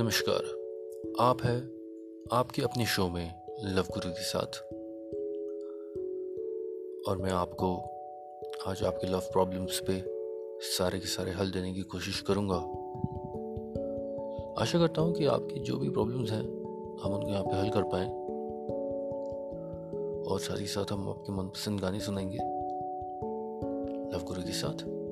नमस्कार। आप है आपके अपने शो में लव गुरु के साथ। और मैं आपको आज आपके लव प्रॉब्लम्स पे सारे के सारे हल देने की कोशिश करूँगा। आशा करता हूँ कि आपकी जो भी प्रॉब्लम्स हैं, हम उनको यहाँ पे हल कर पाएँ। और साथ ही साथ हम आपके मनपसंद गाने सुनेंगे लव गुरु के साथ।